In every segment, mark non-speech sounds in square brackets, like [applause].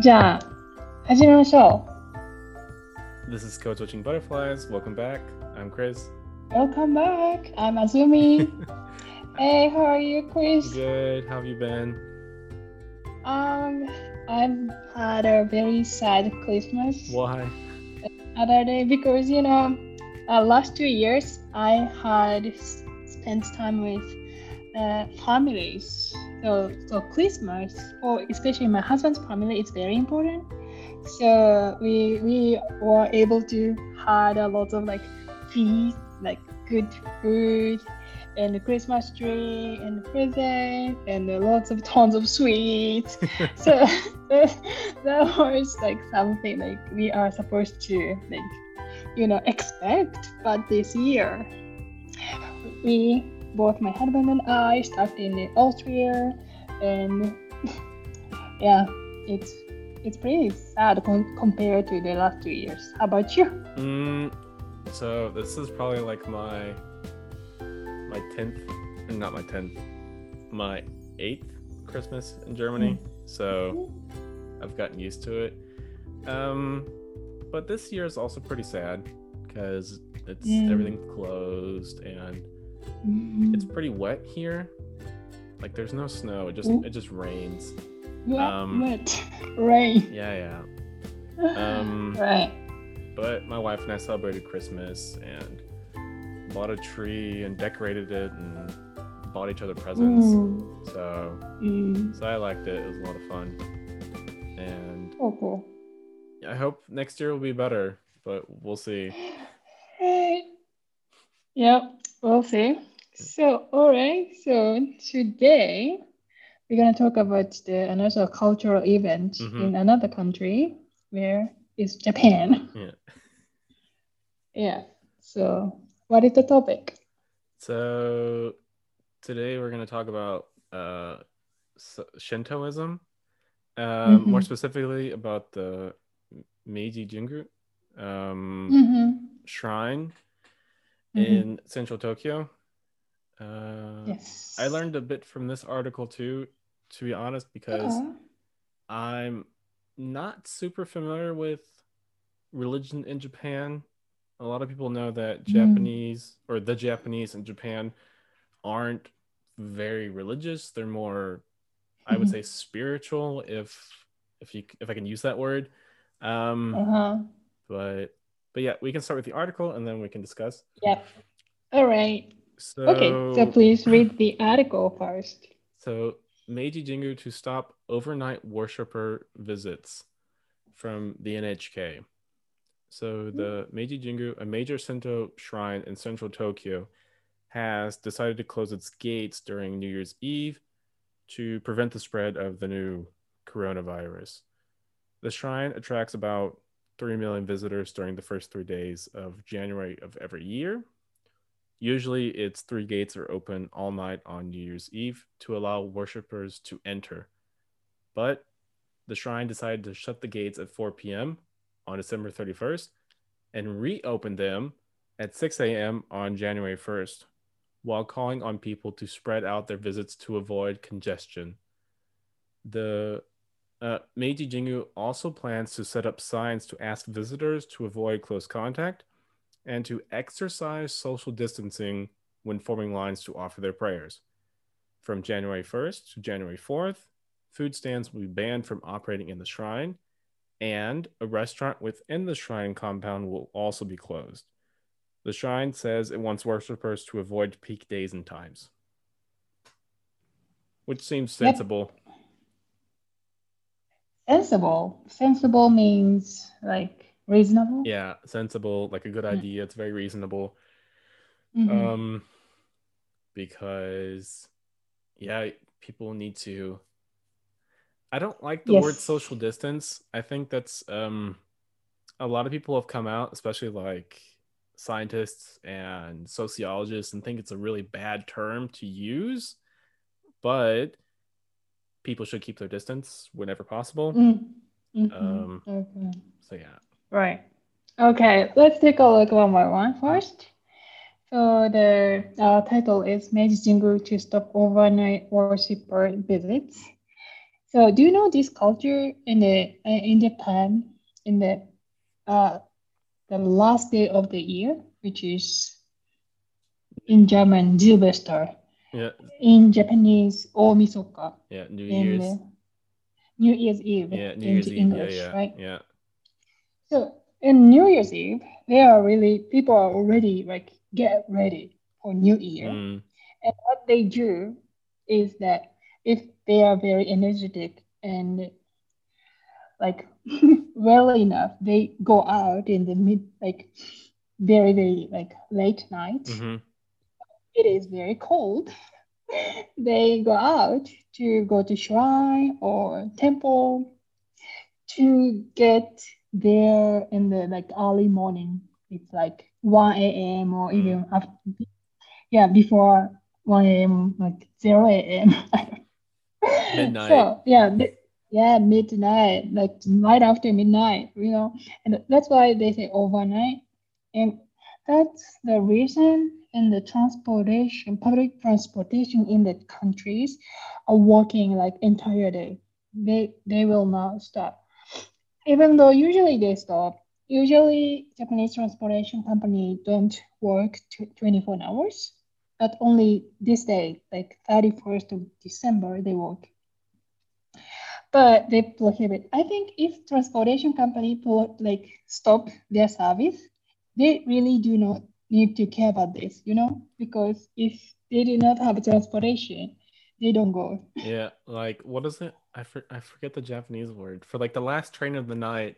じゃあ、始めましょ This is Code Switching Butterflies. Welcome back. I'm Chris. う。Welcome back. I'm Azumi. [laughs] hey, how are you, Chris? Good. How have you been? Um, I've had a very sad Christmas Why? other day because you know, uh, last two years I had s- spent time with uh, families. so, so Christmas, or especially my husband's family, is very important. So we we were able to had a lot of like feast, like good food, and the Christmas tree and the present and lots of tons of sweets. [laughs] so that, [laughs] that was like something like we are supposed to like you know expect but this year we both my husband and i stuck in austria and [laughs] yeah it's it's pretty sad com- compared to the last two years how about you Mm, so this is probably like my my tenth, not my tenth, my eighth Christmas in Germany. So I've gotten used to it. Um, but this year is also pretty sad because it's everything's closed and it's pretty wet here. Like there's no snow. It just Mm. it just rains. wet, um, wet rain Yeah, yeah. [sighs] Um, right But my wife and I celebrated Christmas and bought a tree and decorated it and bought each other presents. Mm, So mm. so I liked it. It was a lot of fun. And Oh, cool. I hope next year will be better, but we'll see. [sighs] Yep, we'll see. So, all right. So today we're gonna talk about the another cultural event Mhm. in another country, where is Japan. Yeah. Yeah. So, what is the topic? So today we're going to talk about uh, Shintoism, um, more Mhm. specifically about the Meiji Jingu um, Mm-hmm. shrine Mhm. in central Tokyo. Uh, Yes. I learned a bit from this article too, to be honest, because I'm not super familiar with religion in Japan. A lot of people know that Mm. Japanese or the Japanese in Japan aren't very religious. They're more, I would Mhm. say, spiritual, if if you if I can use that word. Um, uh-huh. but but yeah, we can start with the article and then we can discuss. Yep. All right. So Okay. So please read the article first. So Meiji Jingu to stop overnight worshiper visits from the NHK. So the hmm. Meiji Jingu, a major Shinto shrine in central Tokyo, has decided to close its gates during New Year's Eve to prevent the spread of the new coronavirus. The shrine attracts about 3 million visitors during the first three days of January of every year. Usually, its three gates are open all night on New Year's Eve to allow worshippers to enter. But the shrine decided to shut the gates at 4 p.m. on December 31st and reopen them at 6 a.m. on January 1st, while calling on people to spread out their visits to avoid congestion. The uh, Meiji Jingu also plans to set up signs to ask visitors to avoid close contact and to exercise social distancing when forming lines to offer their prayers. From January 1st to January 4th, food stands will be banned from operating in the shrine, and a restaurant within the shrine compound will also be closed. The shrine says it wants worshippers to avoid peak days and times, which seems sensible. Sensible. Sensible means like reasonable. Yeah, sensible, like a good idea. It's very reasonable. Mhm. um because yeah people need to i don't like the word social distance i think that's um a lot of people have come out especially like scientists and sociologists and think it's a really bad term to use but people should keep their distance whenever possible Mm. Mhm. Um, okay. so yeah Right. Okay, let's take a look one by one first. So the uh, title is Meiji Jingu to stop overnight worshiper visits. So do you know this culture in the uh, in Japan in the uh the last day of the year, which is in German Silvester, Yeah, in Japanese Omisoka, yeah. New Year's. the New Year's Eve Yeah, New in Year's Eve. English, yeah, yeah, right? yeah. So in New Year's Eve, they are really people are already like get ready for New Year. Mm, And what they do is that if they are very energetic and like [laughs] well enough, they go out in the mid like very very like late night. hmm It is very cold. They go out to go to shrine or temple to get there in the like early morning. It's like 1 a.m. or hmm. even after, yeah, before 1 a.m., like 0 a.m. [laughs] Midnight. So, yeah, mi- yeah, midnight, like right after midnight, you know, and that's why they say overnight. And that's the reason in the transportation, public transportation in the countries are working like entire day. They they will not stop. Even though usually they stop. Usually Japanese transportation company don't work tw- 24 hours, but only this day, like 31st of December, they work. But they prohibit. I think if transportation company like stop their service, they really do not need to care about this, you know, because if they do not have transportation, they don't go. [laughs] Yeah, like what is it? I for, I forget the Japanese word for like the last train of the night.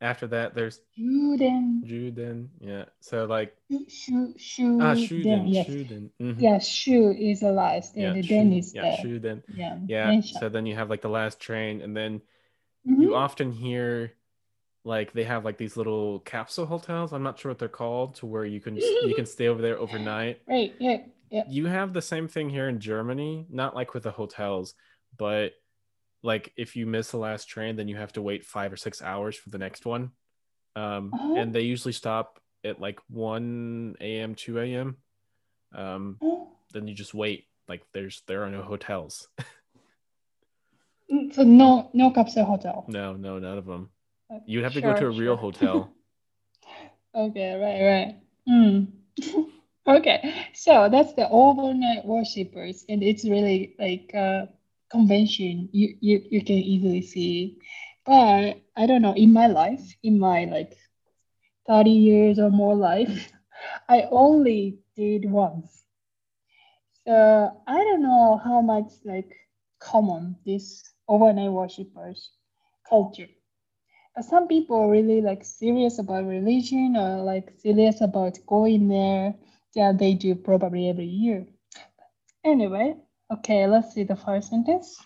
After that, there's Shuden, Juden. Yeah, so like shu, shu, ah den, Shuden, yes. Shuden. mhm. Yeah, shu is the last, Yeah, and the den is yeah, the Shuden. yeah. Yeah, so then you have like the last train, and then Mhm. you often hear like they have like these little capsule hotels. I'm not sure what they're called, to where you can you can [laughs] stay over there overnight. Right, yeah, yeah. You have the same thing here in Germany, not like with the hotels, but like if you miss the last train, then you have to wait five or six hours for the next one. Um, Uh-huh. and they usually stop at like 1 a.m., 2 a.m. Um, Oh, then you just wait. Like there's there are no hotels. [laughs] mm, So no, no capsule hotel. no, no, none of them. Uh, You'd have to go to a real sure. hotel. [laughs] Okay, right, right. Mm. [laughs] okay, so that's the overnight worshippers, and it's really like a convention you, you you can easily see. But I don't know, in my life, in my like 30 years or more life, [laughs] I only did once. So I don't know how much like common this overnight worshippers culture. Some people are really like serious about religion or like serious about going there. Yeah, they do probably every year. Anyway, okay, let's see the first sentence.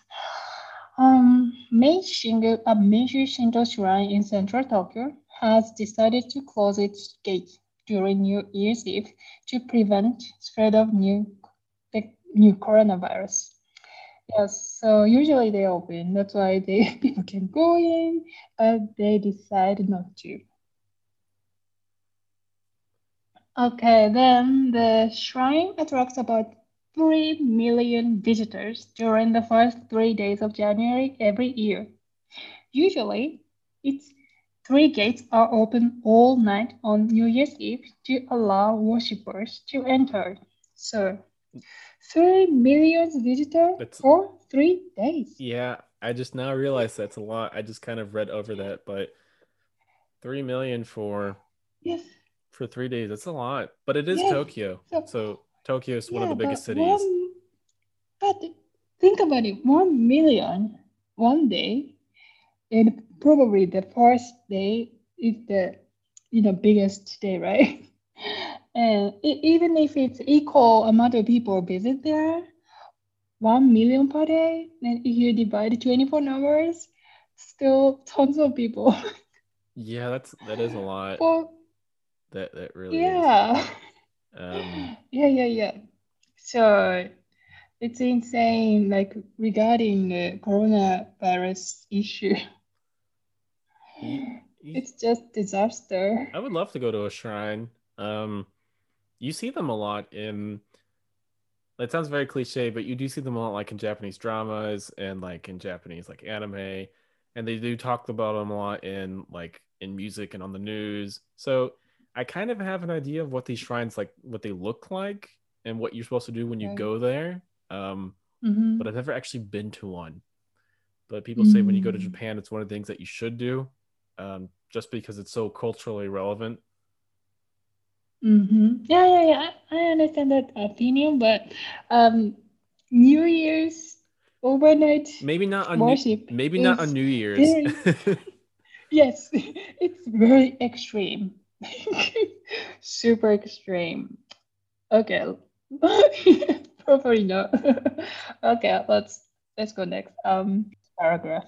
Um, Meiji Jingu, a major Shinto shrine in central Tokyo, has decided to close its gates during New Year's Eve to prevent spread of new the new coronavirus. Yes, so usually they open. That's why they [laughs] people can go in, but they decide not to. Okay, then the shrine attracts about 3 million visitors during the first three days of January every year. Usually, its three gates are open all night on New Year's Eve to allow worshippers to enter. So, 3 million visitors That's- for three days. Yeah, I just now realized that's a lot. I just kind of read over that, but three million for Yes. for three days, that's a lot. But it is Yeah. Tokyo. So- So Tokyo is one of the biggest cities. One, but think about it, one million one day, and probably the first day is the you know biggest day, right? And even if it's equal amount of people visit there, one million per day, then if you divide 24 hours, still tons of people. Yeah, that's that is a lot. well, That that really is. yeah. Um, [laughs] yeah, yeah, yeah. So it's insane, like regarding the coronavirus issue. you- you- It's just disaster. I would love to go to a shrine. Um, you see them a lot in That sounds very cliche, but you do see them a lot like in Japanese dramas and like in Japanese like anime, and they do talk about them a lot in like in music and on the news. So I kind of have an idea of what these shrines like, what they look like, and what you're supposed to do when you Right. go there. Um, Mhm. but I've never actually been to one. But people say when you go to Mm. Japan, it's one of the things that you should do, um, just because it's so culturally relevant. Mm-hmm. Yeah, yeah, yeah. I, I understand that opinion, but um, New Year's overnight Maybe not on New, worship maybe not on New Year's. [laughs] yes, [laughs] it's very extreme, [laughs] super extreme. Okay, probably not. okay, let's let's go next. Um, paragraph.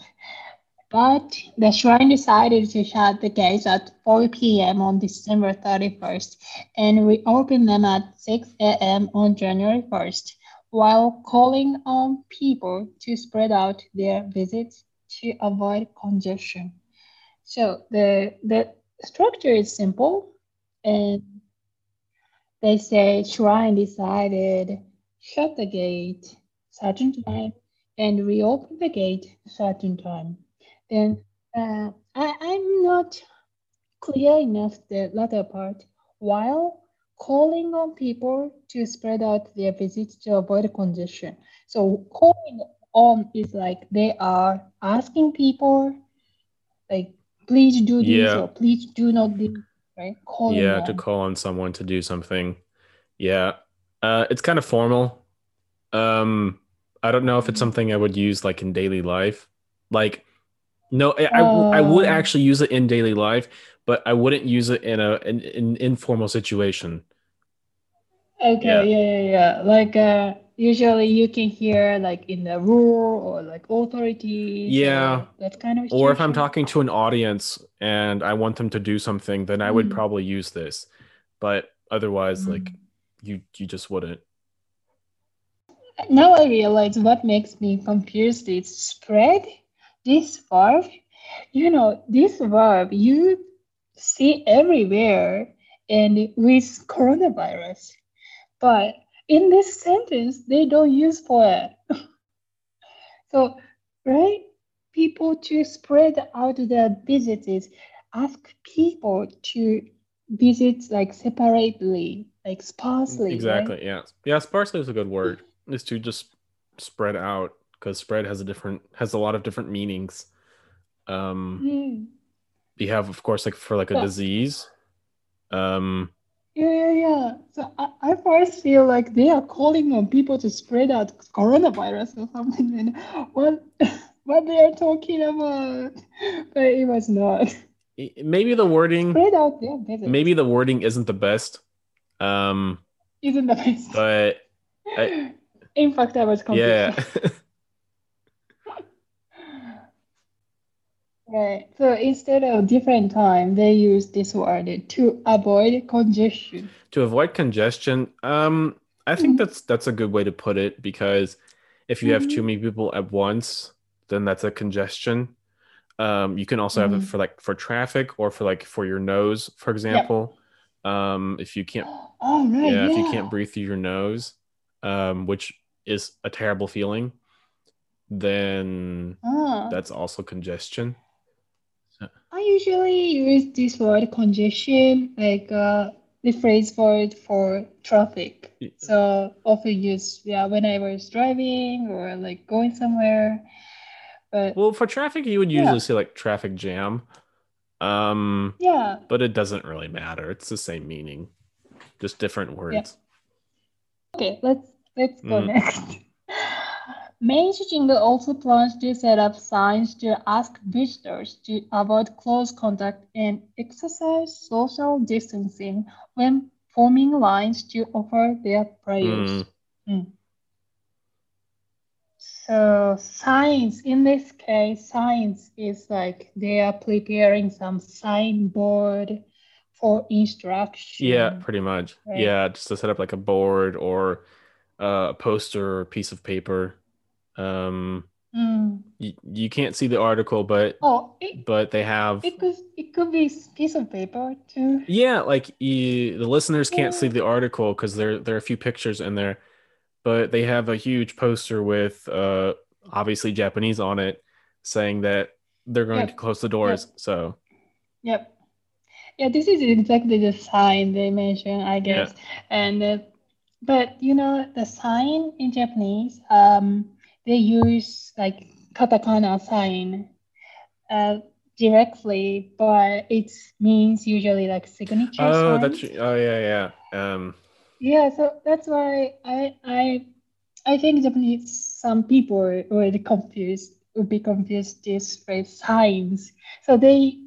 But the shrine decided to shut the gates at 4 p.m. on December 31st and reopen them at 6 a.m. on January 1st, while calling on people to spread out their visits to avoid congestion. So the the structure is simple, and they say shrine decided shut the gate certain time and reopen the gate certain time. Then uh, I, I'm not clear enough the latter part. While calling on people to spread out their visits to avoid congestion. So calling on is like they are asking people, like please do this Yeah. or please do not do this, right? Calling yeah, on. to call on someone to do something. Yeah. Uh, it's kind of formal. Um, I don't know if it's Mhm. something I would use like in daily life. Like, no, I I would Oh. actually use it in daily life, but I wouldn't use it in a in an informal situation. Okay, Yeah. yeah, yeah, yeah. Like uh, usually you can hear like in the rural or like authorities. Yeah. or that kind of. Or if I'm talking to an audience and I want them to do something, then I would Mm. probably use this. But otherwise, like Mm. you you just wouldn't. Now I realize what makes me confused is spread. This verb, you know, this verb you see everywhere and with coronavirus, but in this sentence they don't use for it. [laughs] so, right? People to spread out their visits, ask people to visit like separately, like sparsely. right? Exactly. Yeah. Yeah. Sparsely is a good word. Is to just spread out because spread has a different has a lot of different meanings. Um, Mm. you have of course like for like a Yeah. disease. Um, Yeah, yeah, yeah. So I, I first feel like they are calling on people to spread out coronavirus or something, and what [laughs] what they are talking about, but it was not. maybe the wording Spread out visits. maybe the wording isn't the best. Um, isn't the best. but I- In fact, I was confused. yeah. [laughs] Right. So instead of different time, they use this word to avoid congestion. to avoid congestion um i think Mhm. that's that's a good way to put it because if you have too Mhm. many people at once then that's a congestion um you can also have it Mhm. for like for traffic or for like for your nose for example um if you can't [gasps] Oh, right. yeah, Yeah. if you can't breathe through your nose um which is a terrible feeling then Ah. that's also congestion I usually use this word congestion, like uh, the phrase for it for traffic. Y- So often use yeah when I was driving or like going somewhere. But well for traffic you would Yeah. usually say like traffic jam um yeah, but it doesn't really matter it's the same meaning just different words okay, let's let's go Mm. next. [laughs] Meiji Jingu also plans to set up signs to ask visitors to avoid close contact and exercise social distancing when forming lines to offer their prayers. Mm. Mm. So science, in this case, science is like they are preparing some signboard for instruction. Yeah, pretty much. Right. Yeah, just to set up like a board or uh, a poster or a piece of paper. Um, Mm. you, you can't see the article, but Oh, it, but they have it could it could be piece of paper too. yeah, like you, the listeners can't see the article because there there are a few pictures in there, but they have a huge poster with uh, obviously Japanese on it, saying that they're going Yep. to close the doors. So Yep. Yeah, this is exactly the sign they mentioned, I guess. And uh, but you know the sign in Japanese, um, they use like katakana sign uh, directly, but it means usually like signature. oh, signs. that's oh yeah yeah. Um, Yeah, so that's why I I I think Japanese some people would confused would be confused this with signs. So they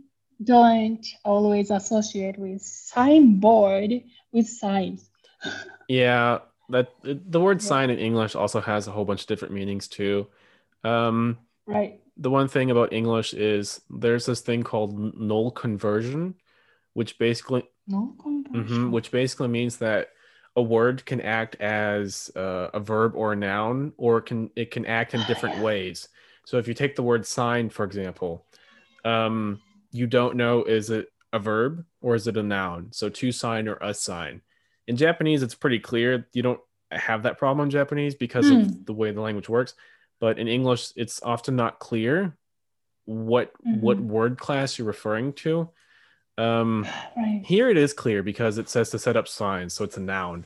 don't always associate with signboard with signs. [laughs] Yeah, that the word sign in English also has a whole bunch of different meanings too. Um, Right. the one thing about English is there's this thing called null conversion, which basically No mhm, conversion. which basically means that a word can act as uh, a verb or a noun, or it can it can act in different [sighs] ways. So if you take the word sign, for example, um, you don't know is it a verb or is it a noun? So to sign or a sign. In Japanese, it's pretty clear. You don't have that problem in Japanese because Hmm. of the way the language works. But in English, it's often not clear what what Mhm. word class you're referring to. Um, Right. here it is clear because it says to set up signs, so it's a noun.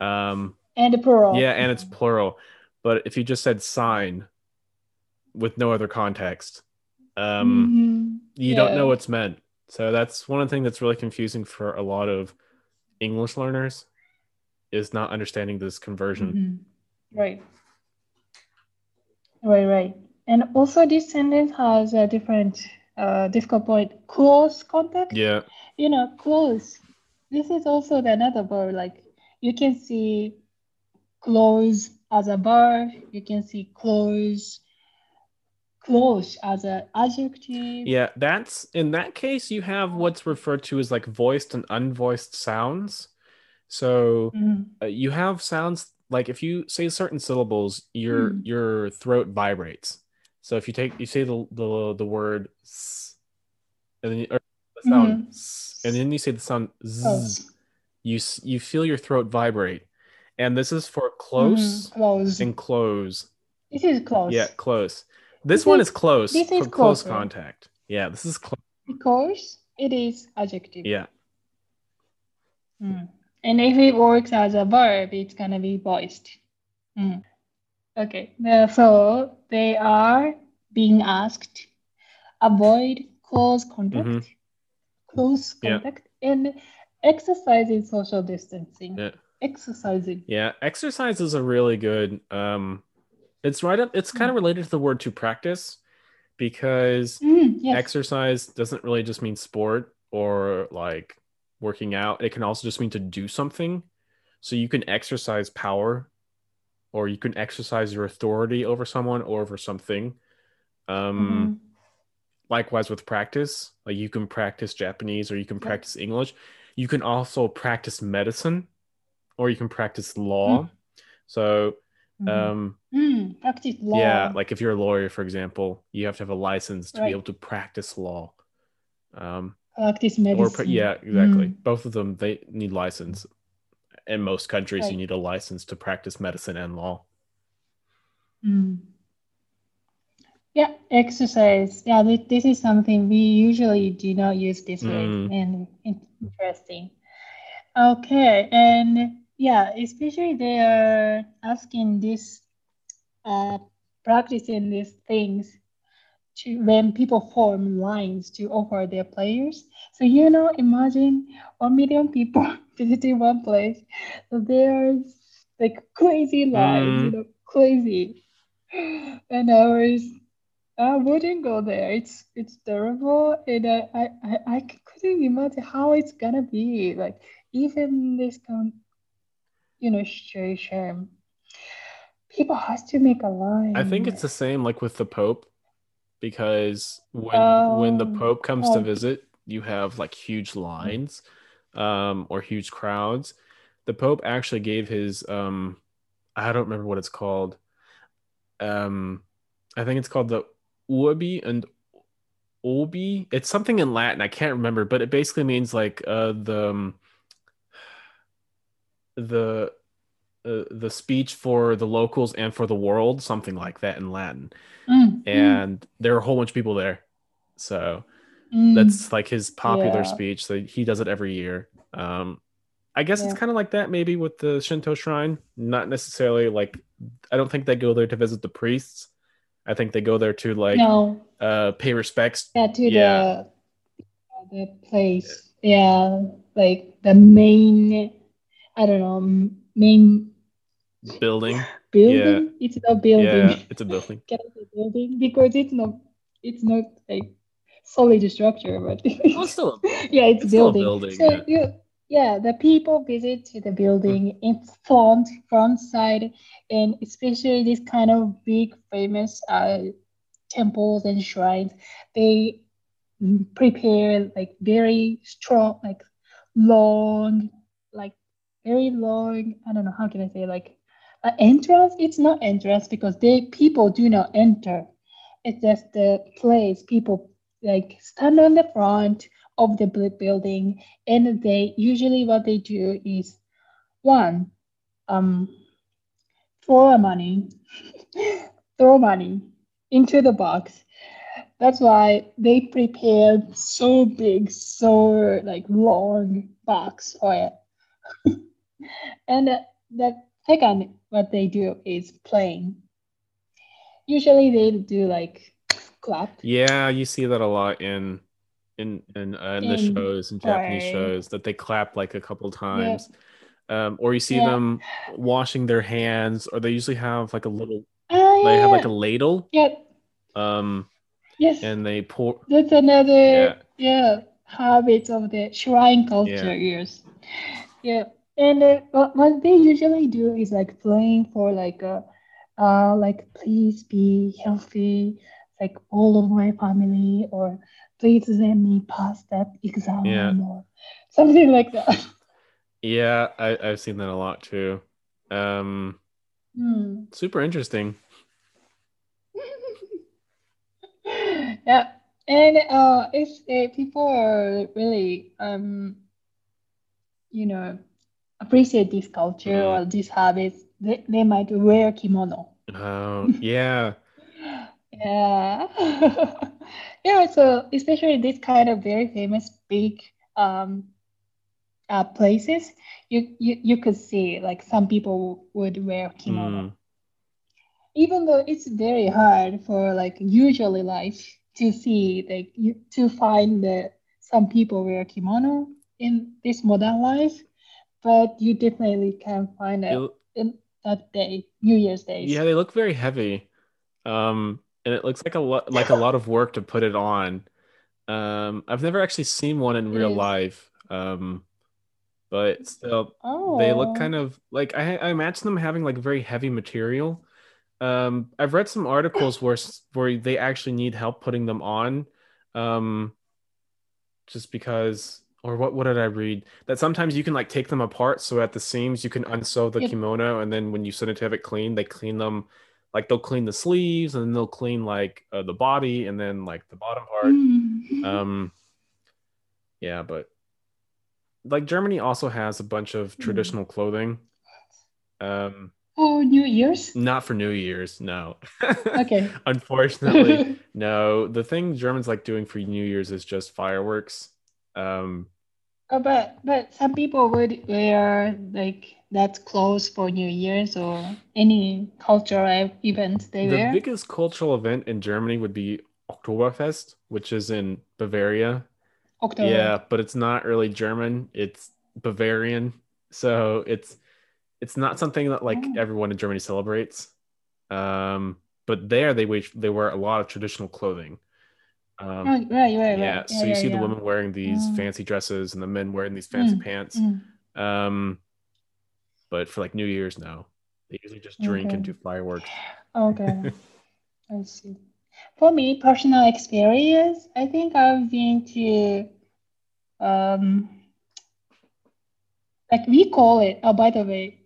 Um, And a plural. yeah, and it's plural. But if you just said sign with no other context, um, Mhm. you don't know what's meant. So that's one of the things that's really confusing for a lot of English learners is not understanding this conversion. Mhm. Right. Right, right. And also this sentence has a different uh, difficult point. Close contact. Yeah, You know, close. This is also the another verb. Like you can see close as a verb. You can see close, close as an adjective. yeah. That's in that case you have what's referred to as like voiced and unvoiced sounds. So Mhm. uh, you have sounds like if you say certain syllables, your Hmm. your throat vibrates. So if you take you say the the, the word s, and then you, or the sound s, and then you say the sound z, Close. you you feel your throat vibrate, and this is for Mhm. close Close. and close. This is close. Yeah, close. This, one is- close this is close contact. Yeah, this is close. Because it is adjective. Yeah, Mm. And if it works as a verb, it's gonna be voiced. Mm. Okay, so they are being asked avoid close contact, Mhm. close Yeah. contact, and exercising social distancing. yeah. Exercising. Yeah, exercise is a really good um it's right up it's kind of related to the word to practice because Mm, yes. exercise doesn't really just mean sport or like working out. It can also just mean to do something. So you can exercise power or you can exercise your authority over someone or over something. Um Mhm. likewise with practice, like you can practice Japanese or you can Yeah. practice English. You can also practice medicine or you can practice law. So Mhm. Um Mm, practice law. yeah like if you're a lawyer for example you have to have a license to Right. be able to practice law um practice or medicine. pra- yeah exactly Mm, both of them they need license in most countries you need a license to practice medicine and law mm. Yeah, exercise. Yeah, thi- this is something we usually do not use this way, Mm. and interesting. Okay, and yeah, especially they are asking this, uh, practicing these things to when people form lines to offer their players. So you know, imagine one million people [laughs] visiting one place. So there's like crazy lines, you Mm. know, crazy. And I was, I wouldn't go there. It's it's terrible, and I I I, I couldn't imagine how it's gonna be. Like even this kind, you know, situation, people has to make a line. i think it's the same like with the pope because when when the Um, pope comes to oh. visit you have like huge lines um or huge crowds the pope actually gave his um i don't remember what it's called um i think it's called the urbi and obi it's something in latin i can't remember but it basically means like uh the um, the uh, the speech for the locals and for the world, something like that in Latin. Mm, mm, And there are a whole bunch of people there. So mm. that's like his popular Yeah. speech. So he does it every year. Um, I guess it's kind of like that maybe with the Shinto shrine. Not necessarily like I don't think they go there to visit the priests. I think they go there to like no, uh pay respects. yeah, to Yeah. the the place. Yeah, like the main. I don't know, main Building. building. It's not building. Yeah, it's a building. [laughs] Can I say building? Because it's not. It's not like solid structure, but Well, [laughs] it's still yeah, it's, it's a building. building, So yeah. you, yeah, the people visit to the building in front, front side, and especially this kind of big famous uh, temples and shrines, they mm, prepare like very strong, like long, very long. I don't know how can I say like entrance. It's not entrance because they people do not enter. It's just the place people like stand on the front of the building and they usually what they do is one um throw money [laughs] throw money into the box that's why they prepared so big so like long box for it [laughs] and uh, the second what they do is playing usually they do like clap Yeah, you see that a lot in in in, uh, in the shows in Japanese right. shows that they clap like a couple times. Um, or you see Yeah. them washing their hands, or they usually have like a little Ah, they have yeah, like a ladle, yeah um, yes and they pour. That's another Yeah. yeah, habit of the shrine culture. Yes. Yeah, and uh, what, they usually do is like playing for like a, uh, like please be healthy, like all of my family, or please let me pass that exam, Yeah. or something like that. [laughs] Yeah, I, I've seen that a lot too. Um, Hmm. super interesting. [laughs] yeah, and uh, it's uh, people are really um, you know, appreciate this culture or these habits. They, they might wear kimono. Oh, [laughs] yeah. Yeah, [laughs] yeah. So especially this kind of very famous big um uh places, you you you could see like some people would wear kimono Mm. even though it's very hard for like usually life to see like you, to find that some people wear kimono in this modern life but you definitely can find it It- in that day new year's Day. Yeah, they look very heavy. Um, and it looks like a lot like a lot of work to put it on. Um, I've never actually seen one in real life. Um, but still oh they look kind of like I, I imagine them having like very heavy material. Um, I've read some articles where where they actually need help putting them on. Um, just because or what what did I read? That sometimes you can like take them apart so at the seams you can unsew the kimono and then when you send it to have it cleaned, they clean them like they'll clean the sleeves and then they'll clean like uh, the body and then like the bottom part. Mm. Um yeah, but like Germany also has a bunch of Hmm. traditional clothing. Um oh new year's not for New Year's, no. [laughs] okay Unfortunately, [laughs] no. The thing Germans like doing for New Year's is just fireworks. Um Uh, but but some people would wear like that clothes for New Year's or any cultural event they the wear. biggest cultural event in Germany would be Oktoberfest, which is in Bavaria. October. Yeah, but it's not really German. It's Bavarian. So it's it's not something that like Oh. everyone in Germany celebrates. Um, but there they wear they wear a lot of traditional clothing. Um, Right, right, right, yeah, right. so you yeah, see the women wearing these Mm. fancy dresses and the men wearing these fancy Mm, pants. Mm. Um, but for like New Year's, no, they usually just drink and do fireworks. Okay, [laughs] I see. For me, personal experience, I think I've been to, um, like we call it. Oh, by the way,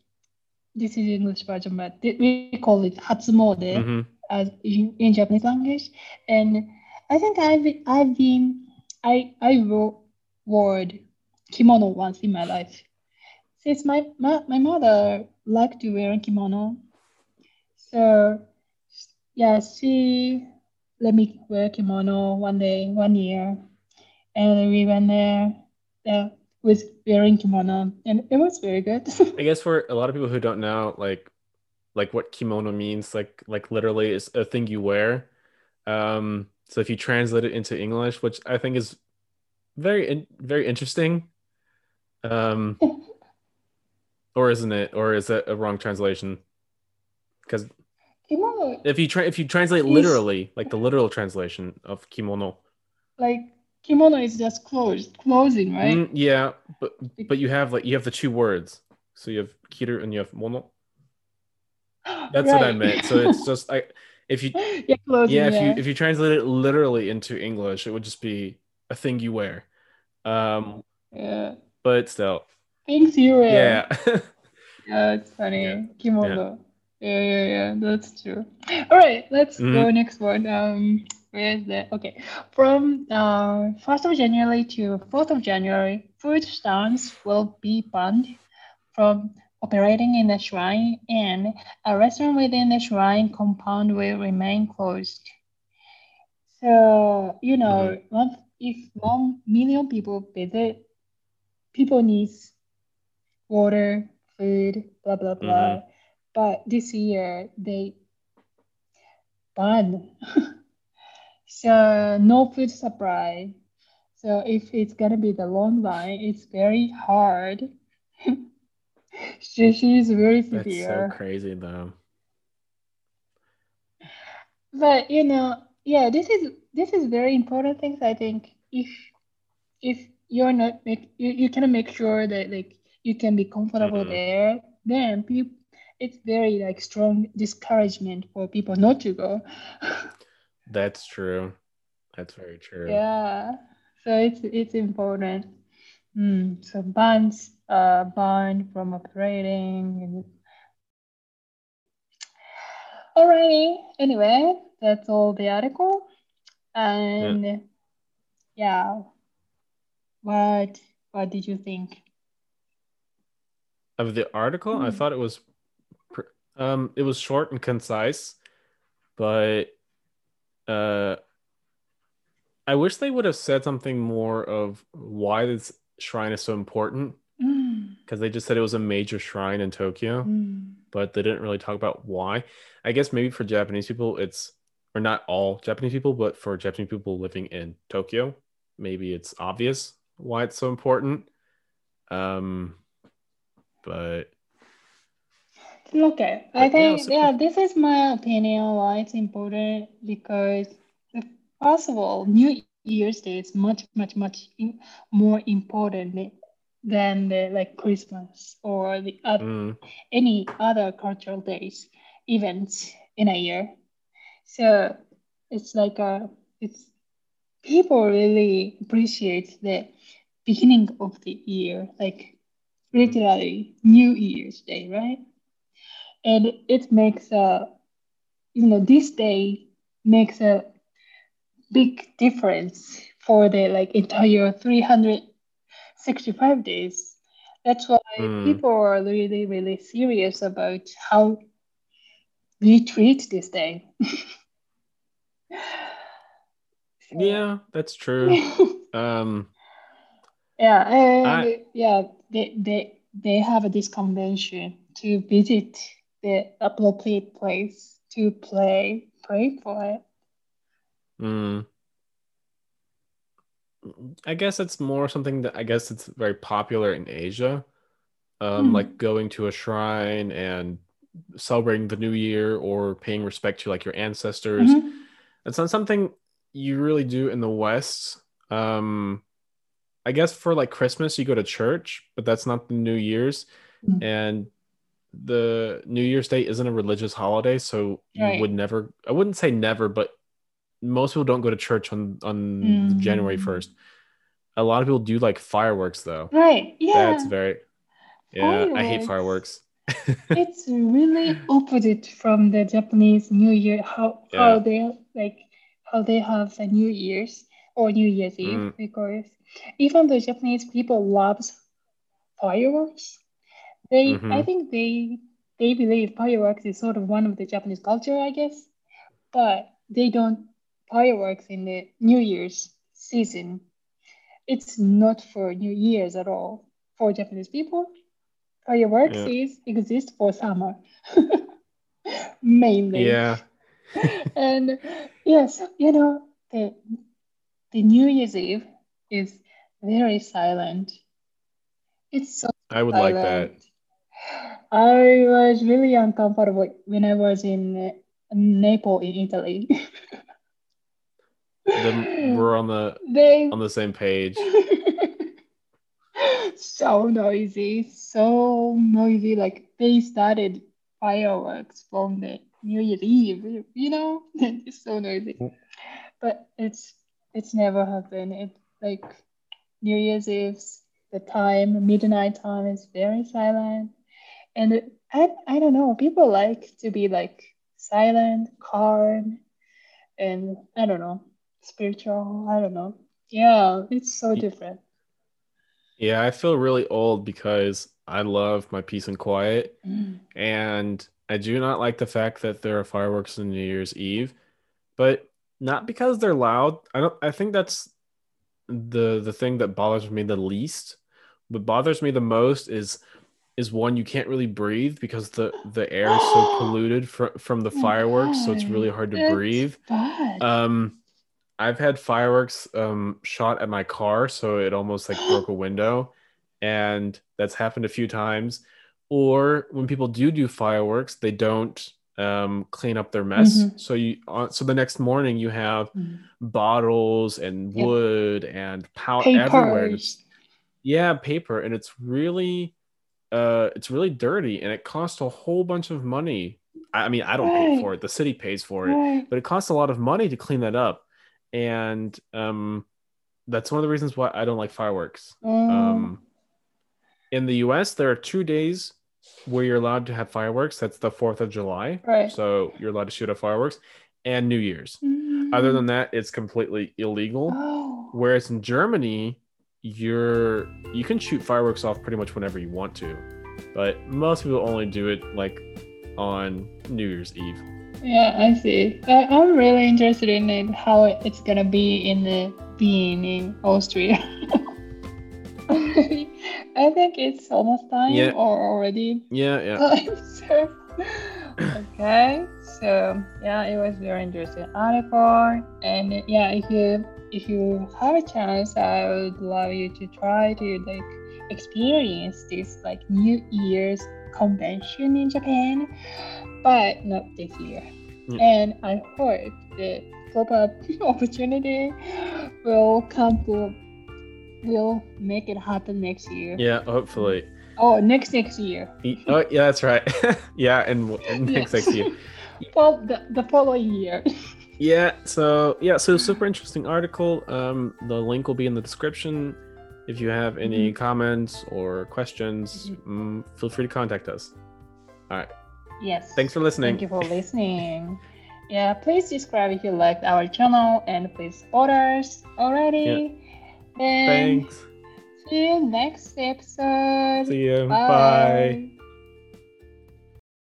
this is English version, but we call it Hatsumode. Mhm. as in, in Japanese language. And I think I've I've been I I wo- wore kimono once in my life. Since my, my, my mother liked to wear a kimono. So yeah, she let me wear kimono one day, one year, and we went there. Yeah, with wearing kimono, and it was very good. [laughs] I guess for a lot of people who don't know, like like what kimono means, like like literally is a thing you wear. Um, so if you translate it into English, which I think is very very interesting, um, [laughs] or isn't it? Or is it a wrong translation? Because kimono, if you try if you translate literally, like the literal translation of kimono, like kimono is just closed clothing, right? Mm, yeah, but but you have like you have the two words. So you have kiru and you have mono. [gasps] That's right. what I meant. So it's [laughs] just I if you [laughs] yeah, clothing, yeah if yeah. you if you translate it literally into English, it would just be a thing you wear. Um yeah. But still. Things you wear. Yeah. [laughs] yeah, it's funny. Yeah. Kimono. Yeah. yeah, yeah. That's true. All right, let's mm-hmm. go next one. Um where is that? Okay. From uh, 1st of January to 4th of January, food stands will be banned from operating in the shrine and a restaurant within the shrine compound will remain closed. So, you know, mm-hmm. if one million people visit, people need water, food, blah, blah, blah. Mm-hmm. But this year, they banned. [laughs] so, no food supply. So, if it's going to be the long line, it's very hard [laughs] she, she's very severe. That's so crazy though. But you know, yeah, this is this is very important things. I think if if you're not make you, you can make sure that like you can be comfortable mm-hmm. there, then people it's very like strong discouragement for people not to go. [laughs] That's true. That's very true. Yeah. So it's it's important. Mm, so bans uh, banned from operating. Alrighty. Anyway, that's all the article. And yeah, yeah. what what did you think of the article? Mm. I hmm. thought it was um it was short and concise, but uh I wish they would have said something more of why this shrine is so important because mm. they just said it was a major shrine in Tokyo, mm. but they didn't really talk about why. I guess maybe for Japanese people, it's or not all Japanese people, but for Japanese people living in Tokyo, maybe it's obvious why it's so important. Um, but okay, I think yeah, yeah, this is my opinion why it's important because if possible, New Year's Day is much, much, much more important than the like Christmas or the other, mm. any other cultural days events in a year. So it's like a it's people really appreciate the beginning of the year, like literally New Year's Day, right? And it makes a you know this day makes a big difference for the like entire 300 65 days. That's why mm. people are really, really serious about how we treat this day. [laughs] yeah, that's true. [laughs] um, yeah, and I, yeah, they, they they have this convention to visit the appropriate place to play, pray for it. Mm. I guess it's more something that I guess it's very popular in Asia. Um, mm. like going to a shrine and celebrating the new year or paying respect to like your ancestors. Mm-hmm. It's not something you really do in the West. Um, I guess for like Christmas, you go to church, but that's not the New Year's. Mm. And the New Year's Day isn't a religious holiday, so you would never. I wouldn't say never, but most people don't go to church on on mm. January first. A lot of people do like fireworks though. Right. Yeah. That's very. Yeah, fireworks. I hate fireworks. [laughs] it's really opposite from the Japanese New Year. How yeah. how they like how they have a New Year's or New Year's Eve mm. because even though Japanese people loves fireworks, they mm-hmm. I think they they believe fireworks is sort of one of the Japanese culture, I guess, but they don't fireworks in the New Year's season. It's not for New Year's at all for Japanese people. Fireworks Yeah. is exist for summer [laughs] mainly. Yeah. [laughs] and yes, you know the the New Year's Eve is very silent. It's so I would like that. I was really uncomfortable when I was in Naples in Italy. [laughs] Then we're on the [gasps] they on the same page. [laughs] so noisy, so noisy. Like they started fireworks from the New Year's Eve, you know? [laughs] it's so noisy. Mm. But it's it's never happened. It like New Year's Eve's the time, midnight time is very silent. And it, I I don't know, people like to be like silent, calm, and I don't know, spiritual. I don't know. Yeah, it's so different. Yeah, I feel really old because I love my peace and quiet. Mm. And I do not like the fact that there are fireworks on New Year's Eve, but not because they're loud. I don't I think that's the the thing that bothers me the least. What bothers me the most is is one you can't really breathe because the the air is so [gasps] polluted from from the Oh, fireworks, so it's really hard to that's breathe. bad. Um I've had fireworks um shot at my car, so it almost like broke a [gasps] window, and that's happened a few times. Or when people do do fireworks, they don't um clean up their mess. Mhm. So you uh, so the next morning you have Mm. bottles and Yep. wood and powder everywhere. yeah, paper, and it's really uh it's really dirty and it costs a whole bunch of money. I, I mean, I don't pay for it. The city pays for it Right. but it costs a lot of money to clean that up and um that's one of the reasons why i don't like fireworks. Um, um in the us there are two days where you're allowed to have fireworks. That's the 4th of july. Right. so you're allowed to shoot off fireworks and new year's. Other mm. than that it's completely illegal. Oh. whereas in germany you're you can shoot fireworks off pretty much whenever you want to but most people only do it like on new year's eve Yeah, I see. I, I'm really interested in it, how it's gonna be in the being in Austria. [laughs] I think it's almost time Yeah. or already yeah yeah. [laughs] So, okay, so yeah, it was very interesting article, and yeah, if you if you have a chance, I would love you to try to like experience this like New Year's convention in Japan, but not this year. Mm. And I hope the pop-up [laughs] opportunity will come to will make it happen next year. yeah hopefully Oh, next next year. Oh yeah, that's right. [laughs] yeah, and, and next next year. [laughs] Well, the, the following year. Yeah. So yeah, so super interesting article. Um, the link will be in the description. If you have any comments or questions, mm, feel free to contact us. All right. Yes. Thanks for listening. Thank you for listening. Yeah, please subscribe if you liked our channel and please support us already. Then Thanks. see you next episode. See you. Bye. Bye.